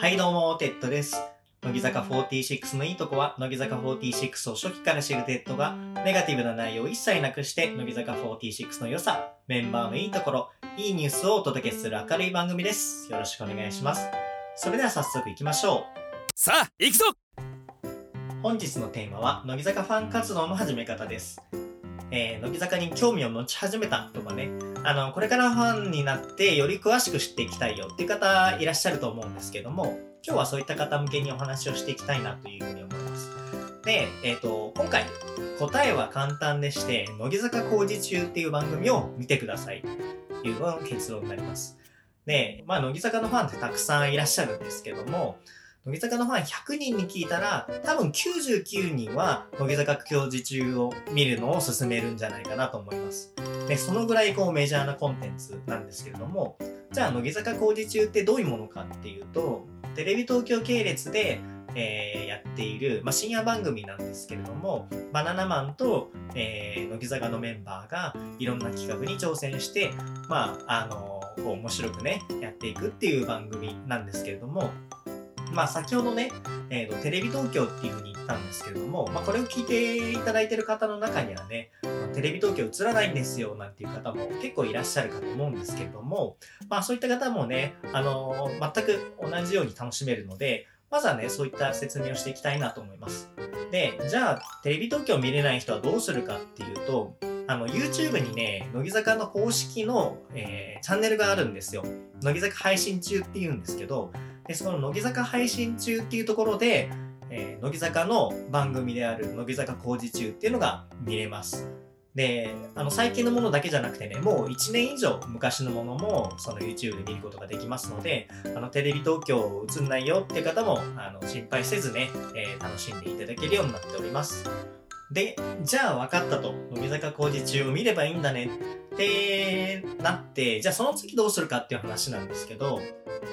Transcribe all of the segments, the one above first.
はいどうも、テッドです。乃木坂46のいいとこは、乃木坂46を初期から知るテッドが、ネガティブな内容を一切なくして、乃木坂46の良さ、メンバーのいいところ、いいニュースをお届けする明るい番組です。よろしくお願いします。それでは早速行きましょさあ行くぞう。本日のテーマは、乃木坂ファン活動の始め方です。えー、乃木坂に興味を持ち始めたとかね、あの、これからファンになってより詳しく知っていきたいよっていう方いらっしゃると思うんですけども、今日はそういった方向けにお話をしていきたいなというふうに思います。で、えっ、と、今回、答えは簡単でして、乃木坂工事中っていう番組を見てくださいというのが結論になります。で、まあ、乃木坂のファンってたくさんいらっしゃるんですけども、乃木坂のファン100人に聞いたら、多分99人は乃木坂工事中を見るのを勧めるんじゃないかなと思います。で、そのぐらいこうメジャーなコンテンツなんですけれども、じゃあ乃木坂工事中ってどういうものかっていうと、テレビ東京系列で、えーやっている、まあ、深夜番組なんですけれども、バナナマンと、えー乃木坂のメンバーがいろんな企画に挑戦して、まあ、あのこう面白くね、やっていくっていう番組なんですけれども、まあ先ほどね、えーとテレビ東京っていうふうに言ったんですけれども、まあこれを聞いていただいてる方の中にはね、テレビ東京映らないんですよなんていう方も結構いらっしゃるかと思うんですけれども、まあそういった方もね、あのー全く同じように楽しめるので、まずはね、そういった説明をしていきたいなと思います。で、じゃあテレビ東京見れない人はどうするかっていうと、あの YouTube にね、乃木坂の公式の、えーチャンネルがあるんですよ。乃木坂配信中っていうんですけど、で、その乃木坂配信中っていうところで、えー乃木坂の番組である乃木坂工事中っていうのが見れます。で、あの最近のものだけじゃなくてね、もう1年以上昔のものもその YouTube で見ることができますので、あのテレビ東京映んないよっていう方もあの心配せずね、えー楽しんでいただけるようになっております。で、じゃあ分かったと。乃木坂工事中を見ればいいんだねってなって、じゃあその次どうするかっていう話なんですけど、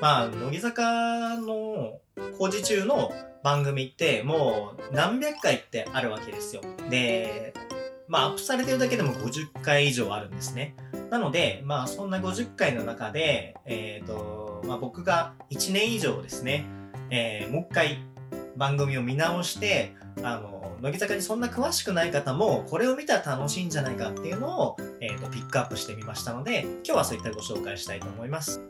まあ、乃木坂の工事中の番組ってもう何百回ってあるわけですよ。で、まあアップされてるだけでも50回以上あるんですね。なので、まあそんな50回の中で、えっ、と、まあ僕が1年以上ですね、えーもう一回番組を見直して、あの、乃木坂にそんな詳しくない方も、これを見たら楽しいんじゃないかっていうのを、えーとピックアップしてみましたので、今日はそういったご紹介したいと思います。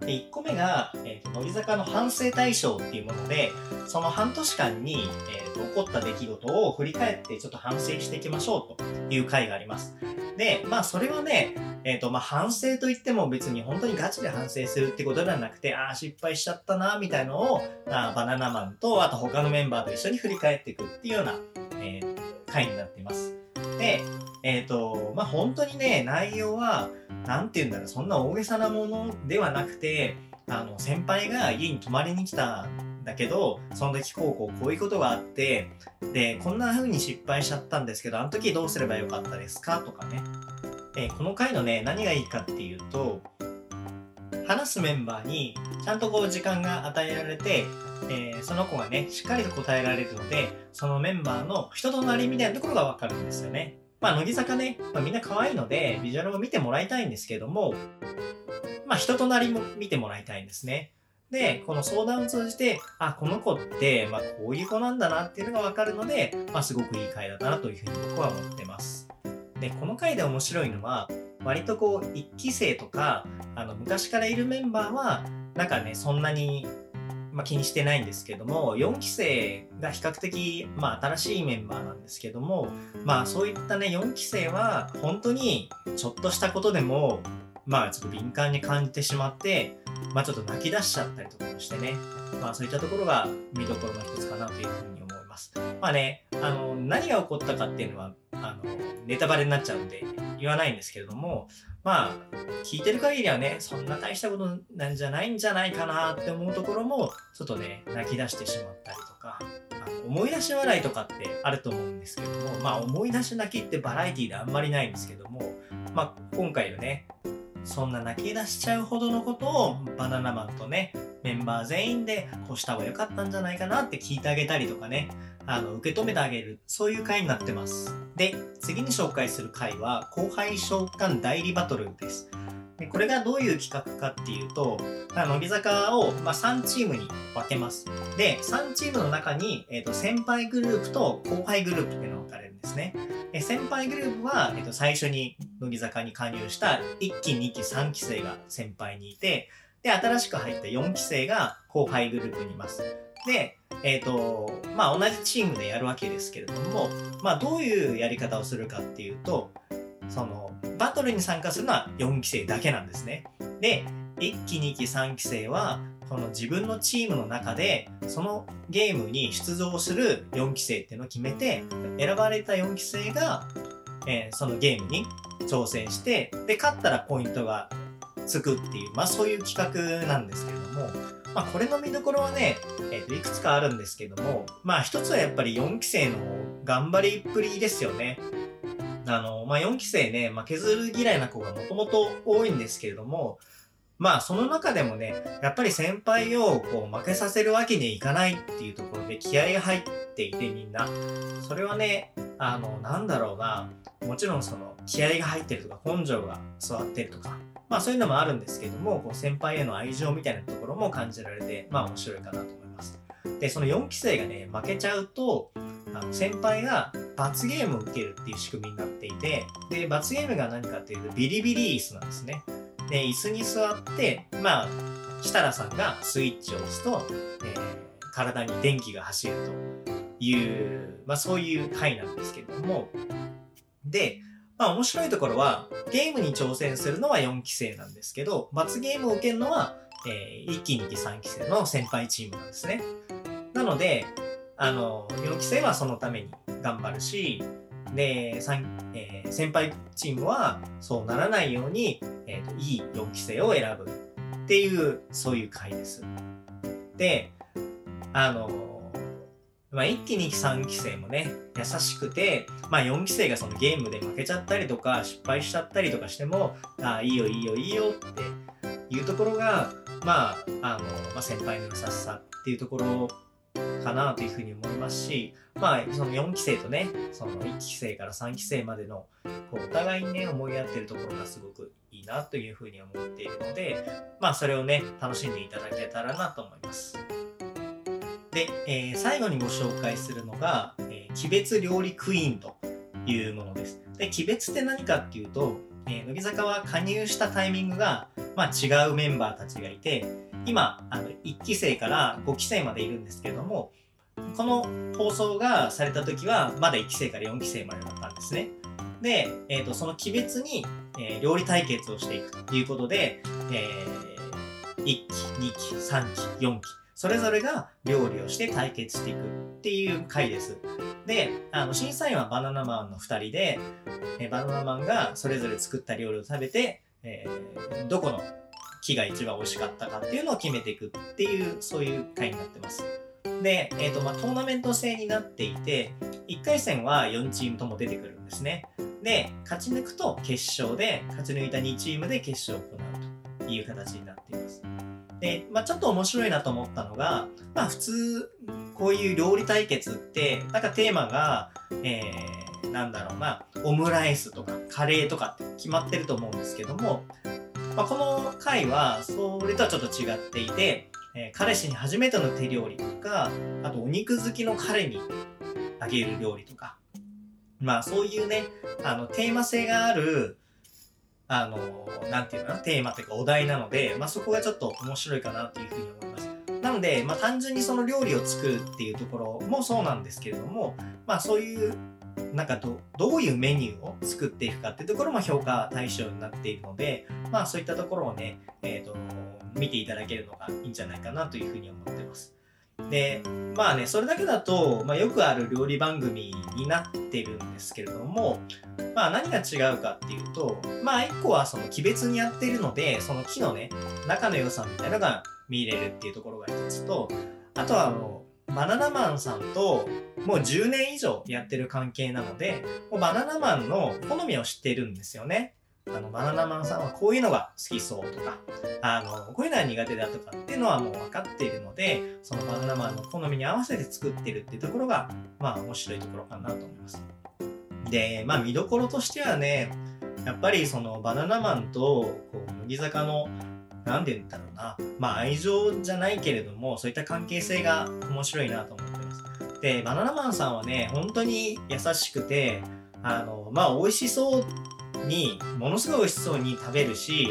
で1個目が、えーと乃木坂の反省対象っていうもので、その半年間に、えーと起こった出来事を振り返ってちょっと反省していきましょうという回があります。で、まあそれはね、えっ、とまあ反省といっても別に本当にガチで反省するってことではなくて、ああ失敗しちゃったなみたいのを、あバナナマンとあと他のメンバーと一緒に振り返っていくっていうような、えー回になっています。で、えっ、と、まあ本当にね、内容は、なんて言うんだろう、そんな大げさなものではなくて、あの、先輩が家に泊まりに来たんだけど、その時こうこうこういうことがあって、で、こんな風に失敗しちゃったんですけど、あの時どうすればよかったですか？とかね。えーこの回のね、何がいいかっていうと、話すメンバーにちゃんとこう時間が与えられて、えーその子がね、しっかりと答えられるので、そのメンバーの人となりみたいなところがわかるんですよね。まあ、乃木坂ね、まあ、みんな可愛いので、ビジュアルを見てもらいたいんですけども、まあ、人となりも見てもらいたいんですね。で、この相談を通じて、あ、この子って、まあ、こういう子なんだなっていうのがわかるので、まあ、すごくいい回だったなというふうに僕は思ってます。で、この回で面白いのは、割とこう、1期生とか、あの、昔からいるメンバーは、なんかね、そんなに、まあ、気にしてないんですけども、4期生が比較的、まあ、新しいメンバーなんですけども、まあ、そういったね、4期生は、本当に、ちょっとしたことでも、まあ、ちょっと敏感に感じてしまって、まあ、ちょっと泣き出しちゃったりとかもしてね、まあ、そういったところが見どころの一つかなというふうにます。まあね、あの、何が起こったかっていうのは、あの、ネタバレになっちゃうんで言わないんですけれども、まあ、聞いてる限りはね、そんな大したことなんじゃないんじゃないかなって思うところも、ちょっとね、泣き出してしまったりとか、思い出し笑いとかってあると思うんですけども、まあ、思い出し泣きってバラエティであんまりないんですけども、まあ、今回のね、そんな泣き出しちゃうほどのことをバナナマンとね、メンバー全員でこうした方が良かったんじゃないかなって聞いてあげたりとかね、あの、受け止めてあげる、そういう回になってます。で、次に紹介する回は、後輩召喚代理バトルです。でこれがどういう企画かっていうと、乃木坂を、まあ、3チームに分けます。で、3チームの中に、えーと、先輩グループと後輩グループっていうのが分かれるんですね。で先輩グループは、えーと、最初に乃木坂に加入した1期、2期、3期生が先輩にいて、で、新しく入った4期生が後輩グループにいます。で、えっ、ー、と、まあ同じチームでやるわけですけれども、まあどういうやり方をするかっていうと、その、バトルに参加するのは4期生だけなんですね。で、1期、2期、3期生は、この自分のチームの中で、そのゲームに出場する4期生っていうのを決めて、選ばれた4期生が、えー、そのゲームに挑戦して、で、勝ったらポイントがつくっていう、まあそういう企画なんですけれども、まあこれの見どころはね、えー、といくつかあるんですけども、まあ一つはやっぱり4期生の頑張りっぷりですよね。あの、まあ4期生ね、まあ、削る嫌いな子がもともと多いんですけれども、まあその中でもね、やっぱり先輩をこう負けさせるわけにはいかないっていうところで気合が入っていてみんな。それはね、あの、なんだろうな、もちろんその気合が入ってるとか根性が座ってるとか、まあそういうのもあるんですけども、こう先輩への愛情みたいなところも感じられて、まあ面白いかなと思います。で、その4期生がね、負けちゃうと、あの先輩が罰ゲームを受けるっていう仕組みになっていて、で、罰ゲームが何かっていうとビリビリ椅子なんですね。で、椅子に座って、まあ、設楽さんがスイッチを押すと、えー、体に電気が走るという、まあそういう回なんですけれども、で、まあ面白いところは、ゲームに挑戦するのは4期生なんですけど、罰ゲームを受けるのは、えー、1期、2期、3期生の先輩チームなんですね。なので、あの、4期生はそのために頑張るし、で、えー、先輩チームはそうならないように、えーと、いい4期生を選ぶっていう、そういう回です。で、あの、まあ、1期、2期、3期生もね、優しくて、まあ、4期生がそのゲームで負けちゃったりとか、失敗しちゃったりとかしても、ああ、いいよ、いいよ、いいよっていうところが、まあ、あの、まあ、先輩の優しさっていうところかなというふうに思いますし、まあ、その4期生とね、その1期生から3期生までの、こう、お互いにね、思い合ってるところがすごくいいなというふうに思っているので、まあ、それをね、楽しんでいただけたらなと思います。で、えー、最後にご紹介するのが、えー、鬼別料理クイーンというものです。で、鬼別って何かっていうと、えー、乃木坂は加入したタイミングが、まあ、違うメンバーたちがいて、今、あの、1期生から5期生までいるんですけれども、この放送がされた時は、まだ1期生から4期生までだったんですね。で、えーと、その期別に、えー、料理対決をしていくということで、えー、1期、2期、3期、4期、それぞれが料理をして対決していくっていう回です。で、あの審査員はバナナマンの2人で、え、バナナマンがそれぞれ作った料理を食べて、えー、どこの木が一番美味しかったかっていうのを決めていくっていうそういう回になってます。で、えーとまあ、トーナメント制になっていて1回戦は4チームとも出てくるんですね。で勝ち抜くと決勝で勝ち抜いた2チームで決勝を行うという形になっています。で、まあ、ちょっと面白いなと思ったのが、まあ、普通こういう料理対決ってなんかテーマが、えー、なんだろうなオムライスとかカレーとかって決まってると思うんですけどもまあ、この回はそれとはちょっと違っていて、えー、彼氏に初めての手料理とかあとお肉好きの彼にあげる料理とか。まあそういうねあのテーマ性があるあのなんていうかなテーマというかお題なので、まあ、そこがちょっと面白いかなというふうに思います。なので、まあ、単純にその料理を作るっていうところもそうなんですけれども、まあ、そういうなんかどどういうメニューを作っていくかっていうところも評価対象になっているので、まあそういったところをね、えーと、見ていただけるのがいいんじゃないかなというふうに思ってます。で、まあね、それだけだと、まあ、よくある料理番組になってるんですけれども、まあ何が違うかっていうと、まあ一個はその木別にやってるので、その木のね、仲の良さみたいなのが見れるっていうところが一つと、あとはあの、バナナマンさんともう10年以上やってる関係なので、もうバナナマンの好みを知っているんですよね。あの、バナナマンさんはこういうのが好きそうとか、あの、こういうのは苦手だとかっていうのはもう分かっているので、そのバナナマンの好みに合わせて作ってるっていうところが、まあ面白いところかなと思います。で、まあ見どころとしてはね、やっぱりそのバナナマンとこう乃木坂の何て言うんだろうなまあ愛情じゃないけれどもそういった関係性が面白いなと思ってますでバナナマンさんはね本当に優しくてあのまあ美味しそうにものすごい美味しそうに食べるし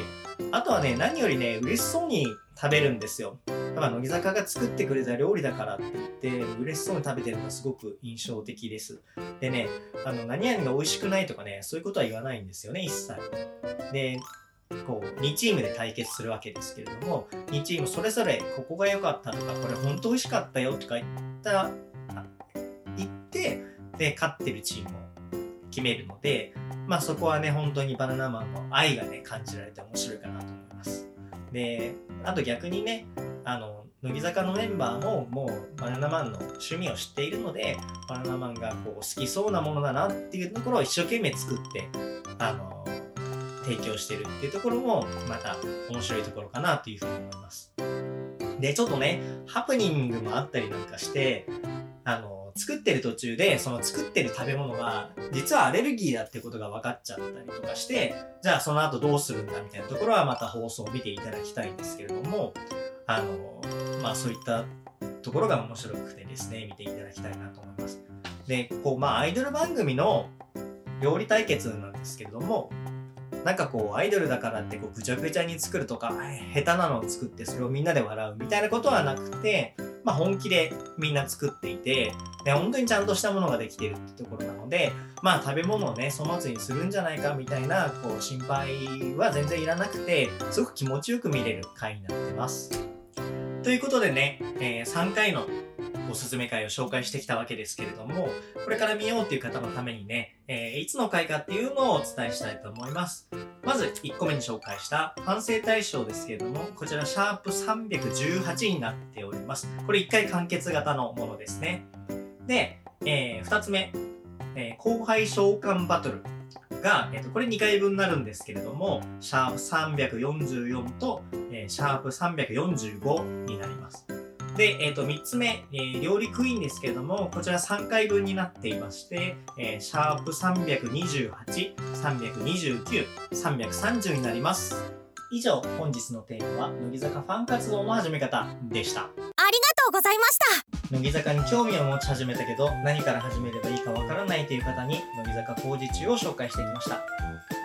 あとはね何よりね嬉しそうに食べるんですよ。だから乃木坂が作ってくれた料理だからって言って嬉しそうに食べてるのがすごく印象的です。でねあの何々が美味しくないとかねそういうことは言わないんですよね一切。でこう2チームで対決するわけですけれども2チームそれぞれここが良かったとかこれ本当美味しかったよとか言った言ってで勝ってるチームを決めるのでまあそこはね本当にバナナマンの愛がね感じられて面白いかなと思いますであと逆にねあの乃木坂のメンバーももうバナナマンの趣味を知っているのでバナナマンがこう好きそうなものだなっていうところを一生懸命作ってあの提供してるっていうところもまた面白いところかなというふうに思います。でちょっとねハプニングもあったりなんかしてあの作ってる途中でその作ってる食べ物が実はアレルギーだってことが分かっちゃったりとかしてじゃあその後どうするんだみたいなところはまた放送を見ていただきたいんですけれどもあのまあそういったところが面白くてですね見ていただきたいなと思います。でこうまあアイドル番組の料理対決なんですけれどもなんかこうアイドルだからってこうぐちゃぐちゃに作るとか下手なのを作ってそれをみんなで笑うみたいなことはなくて、まあ、本気でみんな作っていてで本当にちゃんとしたものができてるってところなのでまあ食べ物をね粗末にするんじゃないかみたいなこう心配は全然いらなくてすごく気持ちよく見れる回になってます。ということでね、えー、3回のおすすめ回を紹介してきたわけですけれども、これから見ようっていう方のためにね、えー、いつの回かっていうのをお伝えしたいと思います。まず1個目に紹介した反省対象ですけれども、こちらシャープ318になっております。これ1回完結型のものですね。で、えー、2つ目、えー、後輩召喚バトルが、えーと、これ2回分になるんですけれども、シャープ344と、えー、シャープ345になります。で、えー、と3つ目、えー、料理クイーンですけれども、こちら3回分になっていまして、えー、シャープ328、329、330になります。以上、本日のテーマは、乃木坂ファン活動の始め方でした。ありがとうございました乃木坂に興味を持ち始めたけど、何から始めればいいかわからないという方に、乃木坂工事中を紹介してきました。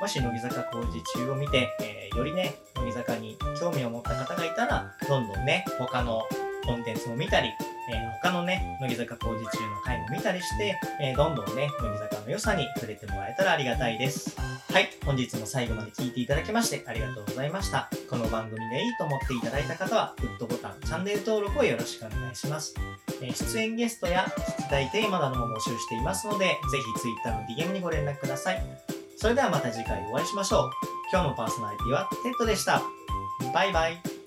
もし乃木坂工事中を見て、えー、よりね、乃木坂に興味を持った方がいたら、どんどんね、他のコンテンツも見たり、えー、他のね、乃木坂工事中の回も見たりして、えー、どんどんね、乃木坂の良さに触れてもらえたらありがたいです。はい、本日も最後まで聞いていただきましてありがとうございました。この番組でいいと思っていただいた方は、グッドボタン、チャンネル登録をよろしくお願いします。えー、出演ゲストや聞きたいテーマなども募集していますので、ぜひ Twitter の DM にご連絡ください。それではまた次回お会いしましょう。今日のパーソナリティはテッドでした。バイバイ。